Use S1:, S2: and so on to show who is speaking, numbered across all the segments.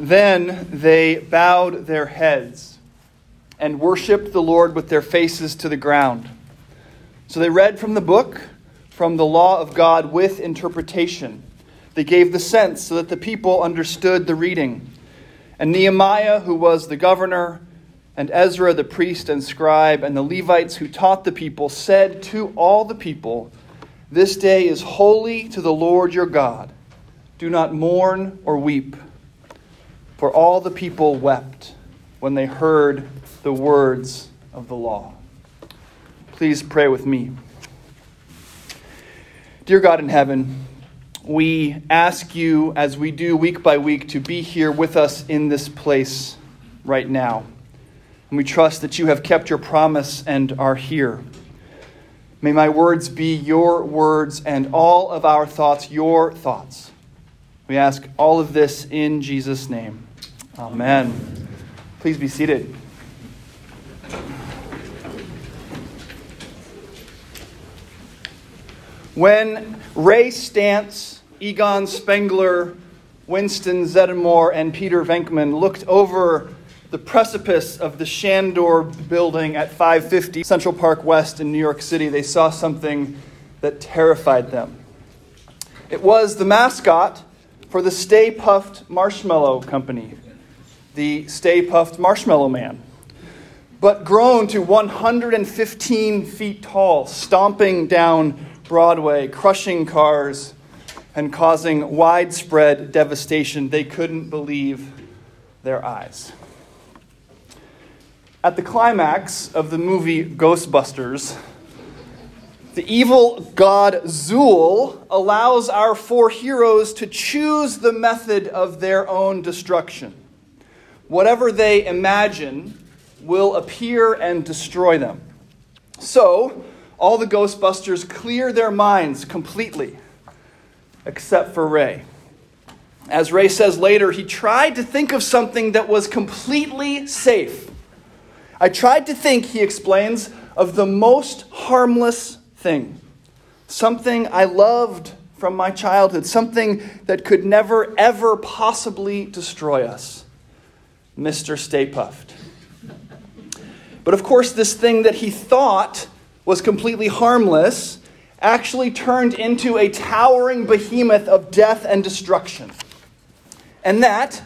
S1: Then they bowed their heads and worshiped the Lord with their faces to the ground. So they read from the book, from the law of God with interpretation. They gave the sense so that the people understood the reading. And Nehemiah, who was the governor, and Ezra, the priest and scribe, and the Levites who taught the people, said to all the people, This day is holy to the Lord your God. Do not mourn or weep. For all the people wept when they heard the words of the law. Please pray with me. Dear God in heaven, we ask you, as we do week by week, to be here with us in this place right now. And we trust that you have kept your promise and are here. May my words be your words and all of our thoughts your thoughts. We ask all of this in Jesus' name. Amen. Please be seated. When Ray Stantz, Egon Spengler, Winston Zeddemore, and Peter Venkman looked over the precipice of the Shandor building at 550 Central Park West in New York City, they saw something that terrified them. It was the mascot for the Stay Puft Marshmallow Company, the Stay Puft Marshmallow Man, but grown to 115 feet tall, stomping down Broadway, crushing cars, and causing widespread devastation. They couldn't believe their eyes. At the climax of the movie Ghostbusters, the evil god Zuul allows our four heroes to choose the method of their own destruction whatever they imagine will appear and destroy them. So, all the Ghostbusters clear their minds completely, except for Ray. As Ray says later, he tried to think of something that was completely safe. I tried to think, he explains, of the most harmless thing. Something I loved from my childhood, something that could never, ever possibly destroy us. Mr. Stay Puft. But of course, this thing that he thought was completely harmless actually turned into a towering behemoth of death and destruction. And that,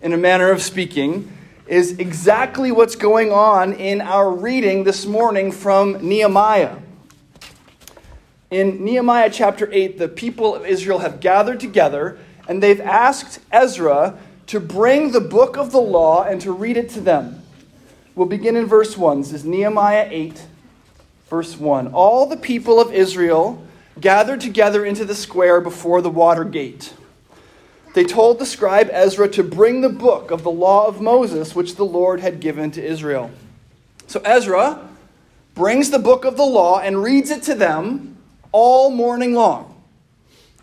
S1: in a manner of speaking, is exactly what's going on in our reading this morning from Nehemiah. In Nehemiah chapter 8, the people of Israel have gathered together and they've asked Ezra to bring the book of the law and to read it to them. We'll begin in verse 1. This is Nehemiah 8, verse 1. All the people of Israel gathered together into the square before the water gate. They told the scribe Ezra to bring the book of the law of Moses, which the Lord had given to Israel. So Ezra brings the book of the law and reads it to them all morning long.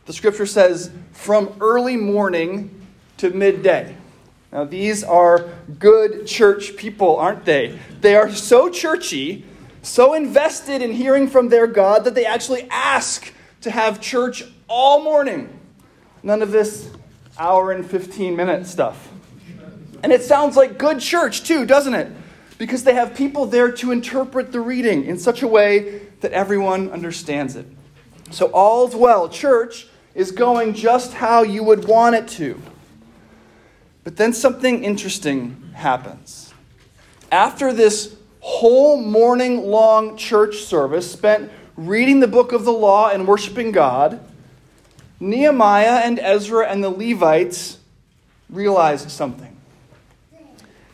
S1: The scripture says, from early morning to midday. Now, these are good church people, aren't they? They are so churchy, so invested in hearing from their God that they actually ask to have church all morning. None of this hour and 15 minute stuff. And it sounds like good church, too, doesn't it? Because they have people there to interpret the reading in such a way that everyone understands it. So, all's well. Church is going just how you would want it to. But then something interesting happens. After this whole morning long church service spent reading the book of the law and worshiping God, Nehemiah and Ezra and the Levites realize something.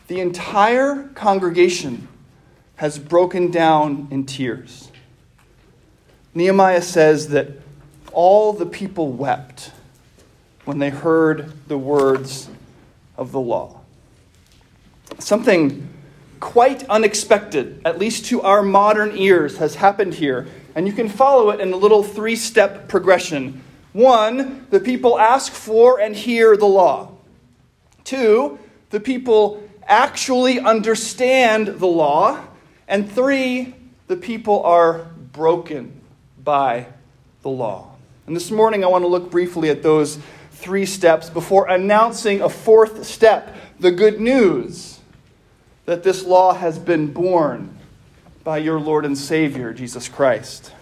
S1: The entire congregation has broken down in tears. Nehemiah says that all the people wept when they heard the words of the law. Something quite unexpected, at least to our modern ears, has happened here, and you can follow it in a little three step progression. One, the people ask for and hear the law. Two, the people actually understand the law. And three, the people are broken by the law. And this morning I want to look briefly at those three steps before announcing a fourth step the good news that this law has been born by your Lord and Savior, Jesus Christ.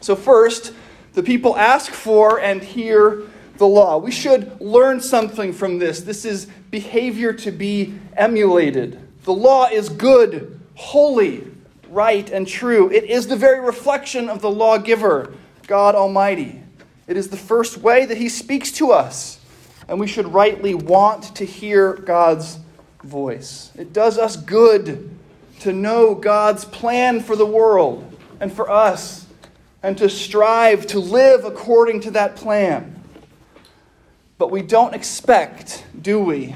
S1: So, first, the people ask for and hear the law. We should learn something from this. This is behavior to be emulated. The law is good, holy, right, and true. It is the very reflection of the lawgiver, God Almighty. It is the first way that He speaks to us, and we should rightly want to hear God's voice. It does us good to know God's plan for the world and for us, and to strive to live according to that plan. But we don't expect, do we,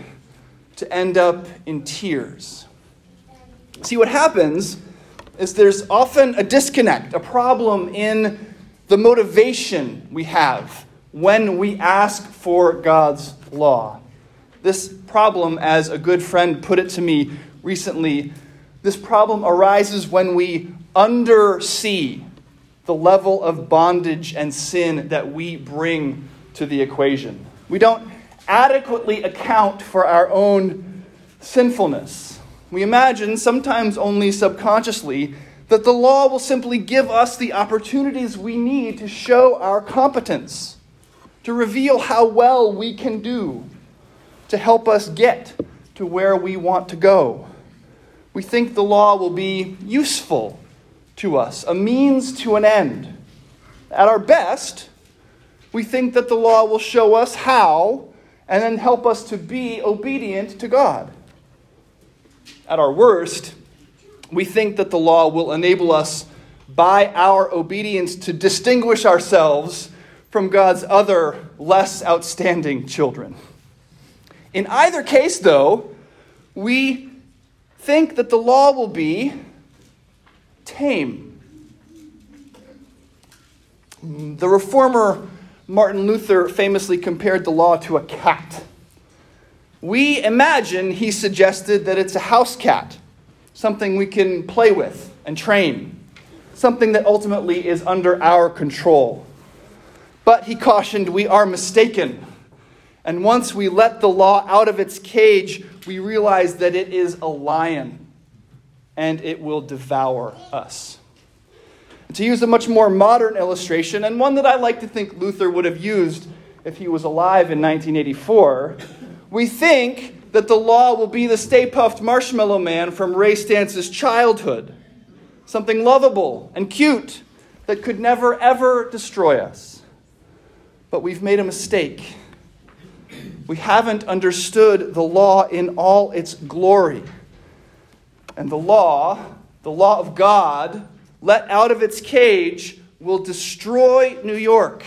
S1: to end up in tears. See, what happens is there's often a disconnect, a problem in the motivation we have when we ask for God's law. This problem, as a good friend put it to me recently, this problem arises when we undersee the level of bondage and sin that we bring to the equation. We don't adequately account for our own sinfulness. We imagine, sometimes only subconsciously, that the law will simply give us the opportunities we need to show our competence, to reveal how well we can do, to help us get to where we want to go. We think the law will be useful to us, a means to an end. At our best, we think that the law will show us how and then help us to be obedient to God. At our worst, we think that the law will enable us by our obedience to distinguish ourselves from God's other less outstanding children. In either case, though, we think that the law will be tame. The reformer Martin Luther famously compared the law to a cat. We imagine, he suggested, that it's a house cat, something we can play with and train, something that ultimately is under our control. But he cautioned, we are mistaken. And once we let the law out of its cage, we realize that it is a lion and it will devour us. To use a much more modern illustration, and one that I like to think Luther would have used if he was alive in 1984, we think that the law will be the stay Puft Marshmallow Man from Ray Stantz's childhood. Something lovable and cute that could never, ever destroy us. But we've made a mistake. We haven't understood the law in all its glory. And the law, the law of God, let out of its cage will destroy New York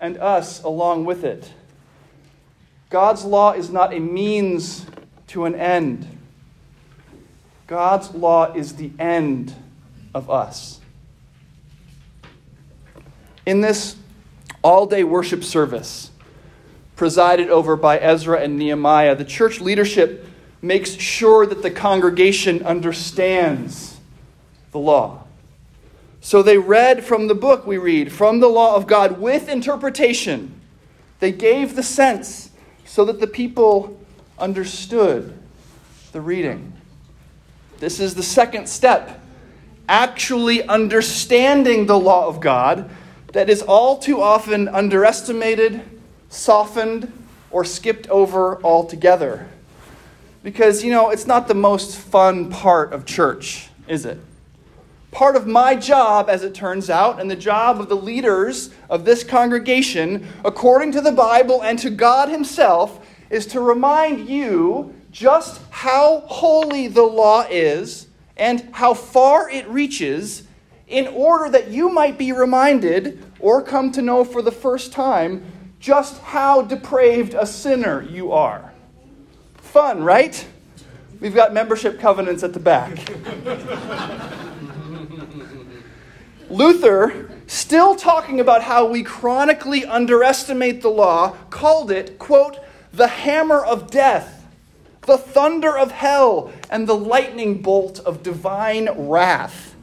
S1: and us along with it. God's law is not a means to an end. God's law is the end of us. In this all day worship service, presided over by Ezra and Nehemiah, the church leadership makes sure that the congregation understands the law. So they read from the book we read, from the law of God with interpretation. They gave the sense so that the people understood the reading. This is the second step actually understanding the law of God that is all too often underestimated, softened, or skipped over altogether. Because, you know, it's not the most fun part of church, is it? Part of my job, as it turns out, and the job of the leaders of this congregation, according to the Bible and to God Himself, is to remind you just how holy the law is and how far it reaches, in order that you might be reminded or come to know for the first time just how depraved a sinner you are. Fun, right? We've got membership covenants at the back. Luther, still talking about how we chronically underestimate the law, called it, quote, the hammer of death, the thunder of hell, and the lightning bolt of divine wrath.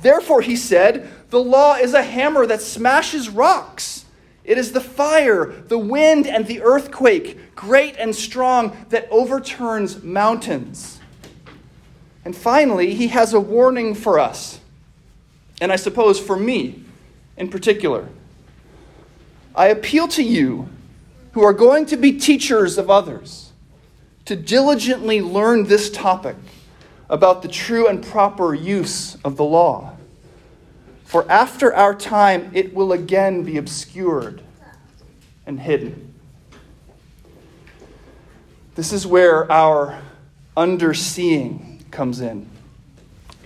S1: Therefore, he said, the law is a hammer that smashes rocks. It is the fire, the wind, and the earthquake, great and strong, that overturns mountains. And finally, he has a warning for us, and I suppose for me in particular. I appeal to you who are going to be teachers of others to diligently learn this topic about the true and proper use of the law. For after our time, it will again be obscured and hidden. This is where our underseeing comes in.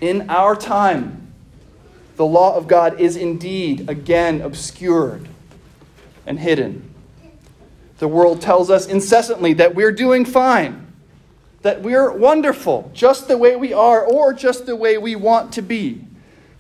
S1: In our time, the law of God is indeed again obscured and hidden. The world tells us incessantly that we're doing fine, that we're wonderful, just the way we are, or just the way we want to be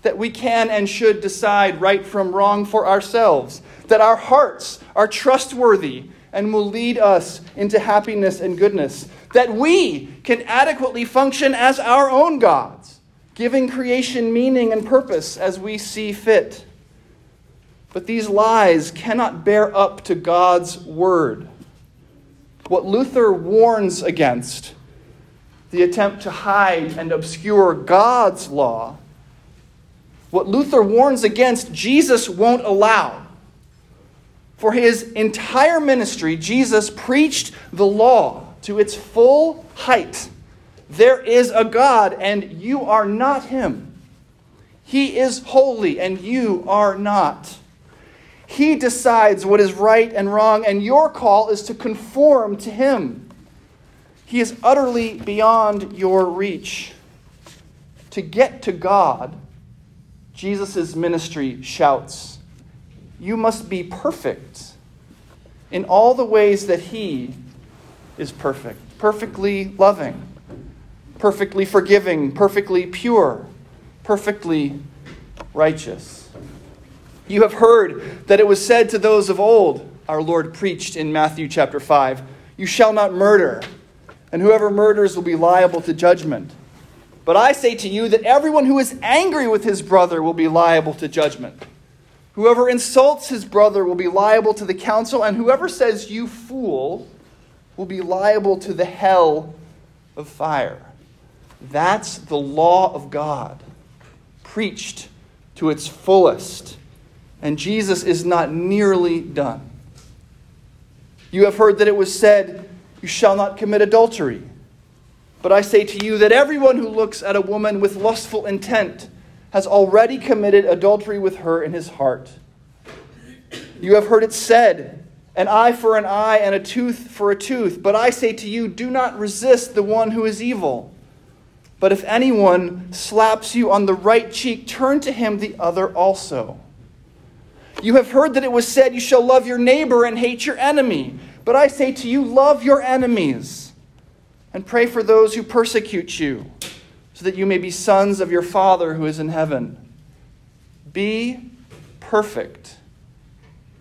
S1: that we can and should decide right from wrong for ourselves, that our hearts are trustworthy and will lead us into happiness and goodness, that we can adequately function as our own gods, giving creation meaning and purpose as we see fit. But these lies cannot bear up to God's word. What Luther warns against, the attempt to hide and obscure God's law, what Luther warns against, Jesus won't allow. For his entire ministry, Jesus preached the law to its full height. There is a God, and you are not him. He is holy, and you are not. He decides what is right and wrong, and your call is to conform to him. He is utterly beyond your reach. To get to God, Jesus' ministry shouts, You must be perfect in all the ways that He is perfect perfectly loving, perfectly forgiving, perfectly pure, perfectly righteous. You have heard that it was said to those of old, our Lord preached in Matthew chapter 5, You shall not murder, and whoever murders will be liable to judgment. But I say to you that everyone who is angry with his brother will be liable to judgment. Whoever insults his brother will be liable to the council, and whoever says, You fool, will be liable to the hell of fire. That's the law of God, preached to its fullest. And Jesus is not nearly done. You have heard that it was said, You shall not commit adultery. But I say to you that everyone who looks at a woman with lustful intent has already committed adultery with her in his heart. You have heard it said, an eye for an eye and a tooth for a tooth. But I say to you, do not resist the one who is evil. But if anyone slaps you on the right cheek, turn to him the other also. You have heard that it was said, You shall love your neighbor and hate your enemy. But I say to you, love your enemies and pray for those who persecute you, so that you may be sons of your Father who is in heaven. Be perfect,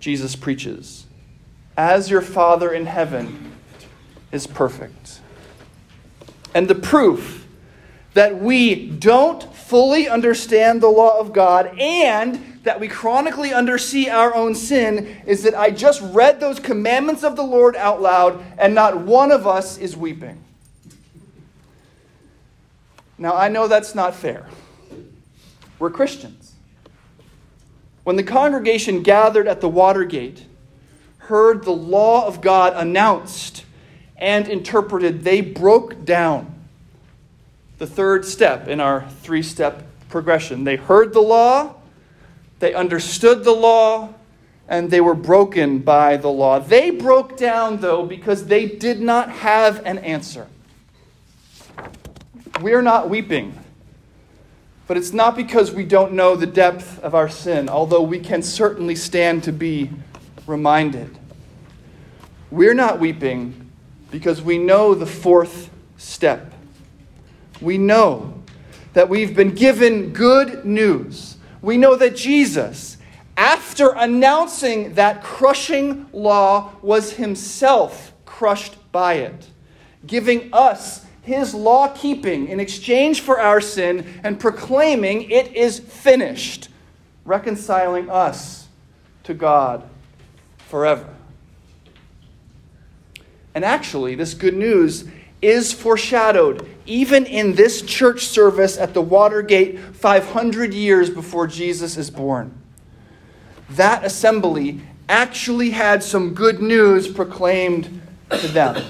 S1: Jesus preaches, as your Father in heaven is perfect. And the proof that we don't fully understand the law of God and that we chronically undersee our own sin is that I just read those commandments of the Lord out loud and not one of us is weeping. Now, I know that's not fair. We're Christians. When the congregation gathered at the Watergate, heard the law of God announced and interpreted, they broke down the third step in our three step progression. They heard the law, they understood the law, and they were broken by the law. They broke down, though, because they did not have an answer. We're not weeping. But it's not because we don't know the depth of our sin, although we can certainly stand to be reminded. We're not weeping because we know the fourth step. We know that we've been given good news. We know that Jesus, after announcing that crushing law, was himself crushed by it, giving us his law keeping in exchange for our sin and proclaiming it is finished, reconciling us to God forever. And actually, this good news is foreshadowed even in this church service at the Watergate 500 years before Jesus is born. That assembly actually had some good news proclaimed to them.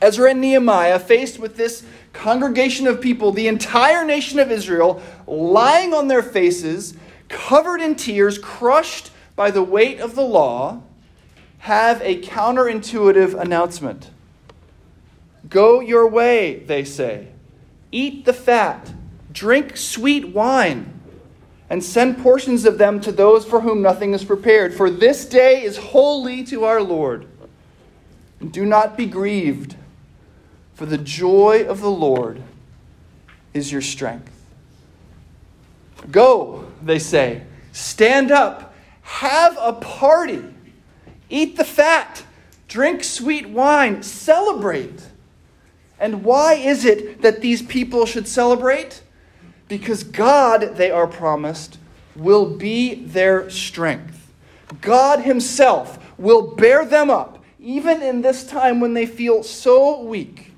S1: Ezra and Nehemiah, faced with this congregation of people, the entire nation of Israel, lying on their faces, covered in tears, crushed by the weight of the law, have a counterintuitive announcement. Go your way, they say. Eat the fat, drink sweet wine, and send portions of them to those for whom nothing is prepared. For this day is holy to our Lord. And do not be grieved, for the joy of the Lord is your strength. Go, they say. Stand up. Have a party. Eat the fat. Drink sweet wine. Celebrate. And why is it that these people should celebrate? Because God, they are promised, will be their strength. God Himself will bear them up, even in this time when they feel so weak,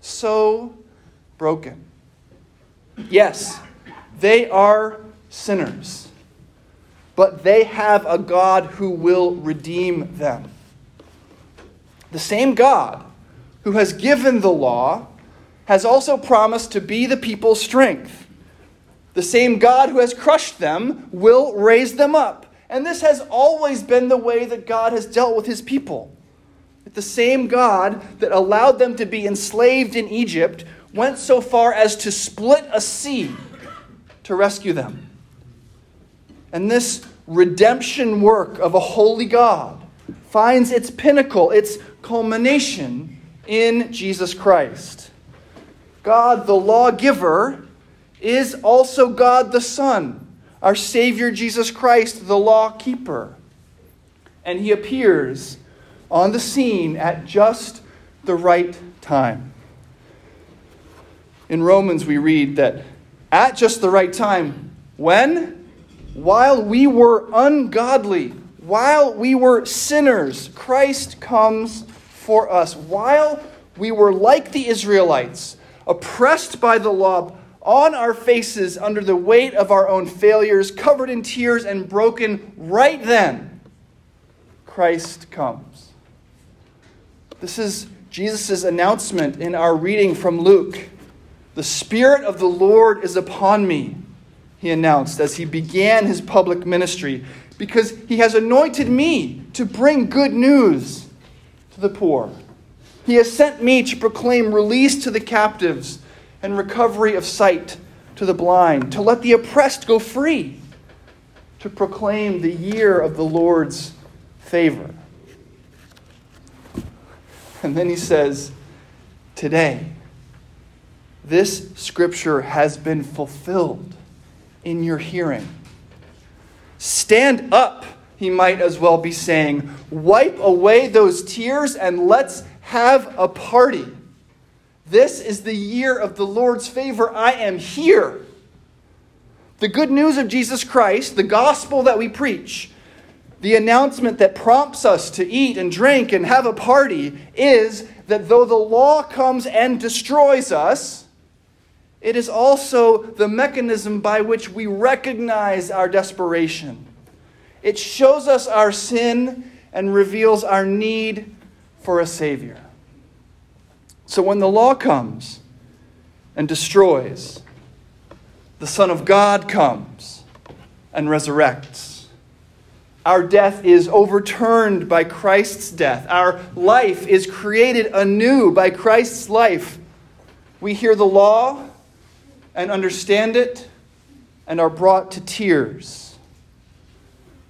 S1: so broken. Yes, they are sinners, but they have a God who will redeem them. The same God who has given the law, has also promised to be the people's strength. The same God who has crushed them will raise them up. And this has always been the way that God has dealt with his people. The same God that allowed them to be enslaved in Egypt went so far as to split a sea to rescue them. And this redemption work of a holy God finds its pinnacle, its culmination in Jesus Christ. God, the lawgiver, is also God the Son, our Savior Jesus Christ, the law keeper. And he appears on the scene at just the right time. In Romans, we read that at just the right time, when? While we were ungodly, while we were sinners, Christ comes for us. While we were like the Israelites, oppressed by the law, on our faces under the weight of our own failures, covered in tears and broken, right then, Christ comes. This is Jesus' announcement in our reading from Luke. The Spirit of the Lord is upon me, he announced as he began his public ministry, because he has anointed me to bring good news the poor. He has sent me to proclaim release to the captives and recovery of sight to the blind, to let the oppressed go free, to proclaim the year of the Lord's favor. And then he says, Today, this scripture has been fulfilled in your hearing. Stand up he might as well be saying, Wipe away those tears and let's have a party. This is the year of the Lord's favor. I am here. The good news of Jesus Christ, the gospel that we preach, the announcement that prompts us to eat and drink and have a party is that though the law comes and destroys us, it is also the mechanism by which we recognize our desperation it shows us our sin and reveals our need for a Savior. So when the law comes and destroys, the Son of God comes and resurrects. Our death is overturned by Christ's death. Our life is created anew by Christ's life. We hear the law and understand it and are brought to tears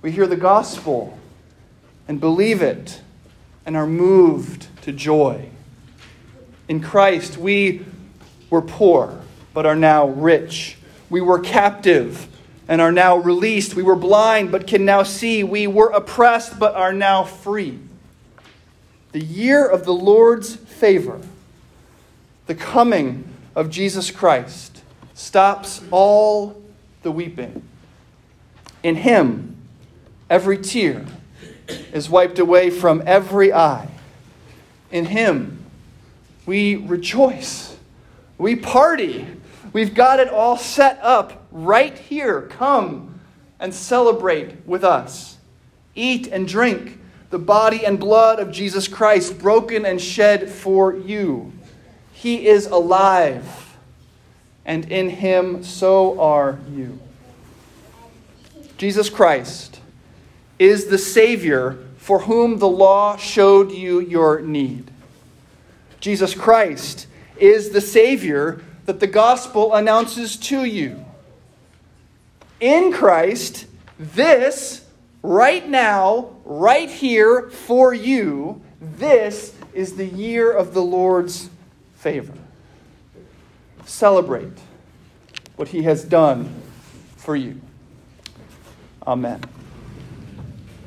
S1: we hear the gospel and believe it and are moved to joy. In Christ, we were poor but are now rich. We were captive and are now released. We were blind but can now see. We were oppressed but are now free. The year of the Lord's favor, the coming of Jesus Christ, stops all the weeping. In Him, every tear is wiped away from every eye. In Him, we rejoice. We party. We've got it all set up right here. Come and celebrate with us. Eat and drink the body and blood of Jesus Christ, broken and shed for you. He is alive, and in him so are you. Jesus Christ is the Savior for whom the law showed you your need. Jesus Christ is the Savior that the gospel announces to you. In Christ, this right now, right here for you, this is the year of the Lord's favor. Celebrate what he has done for you. Amen.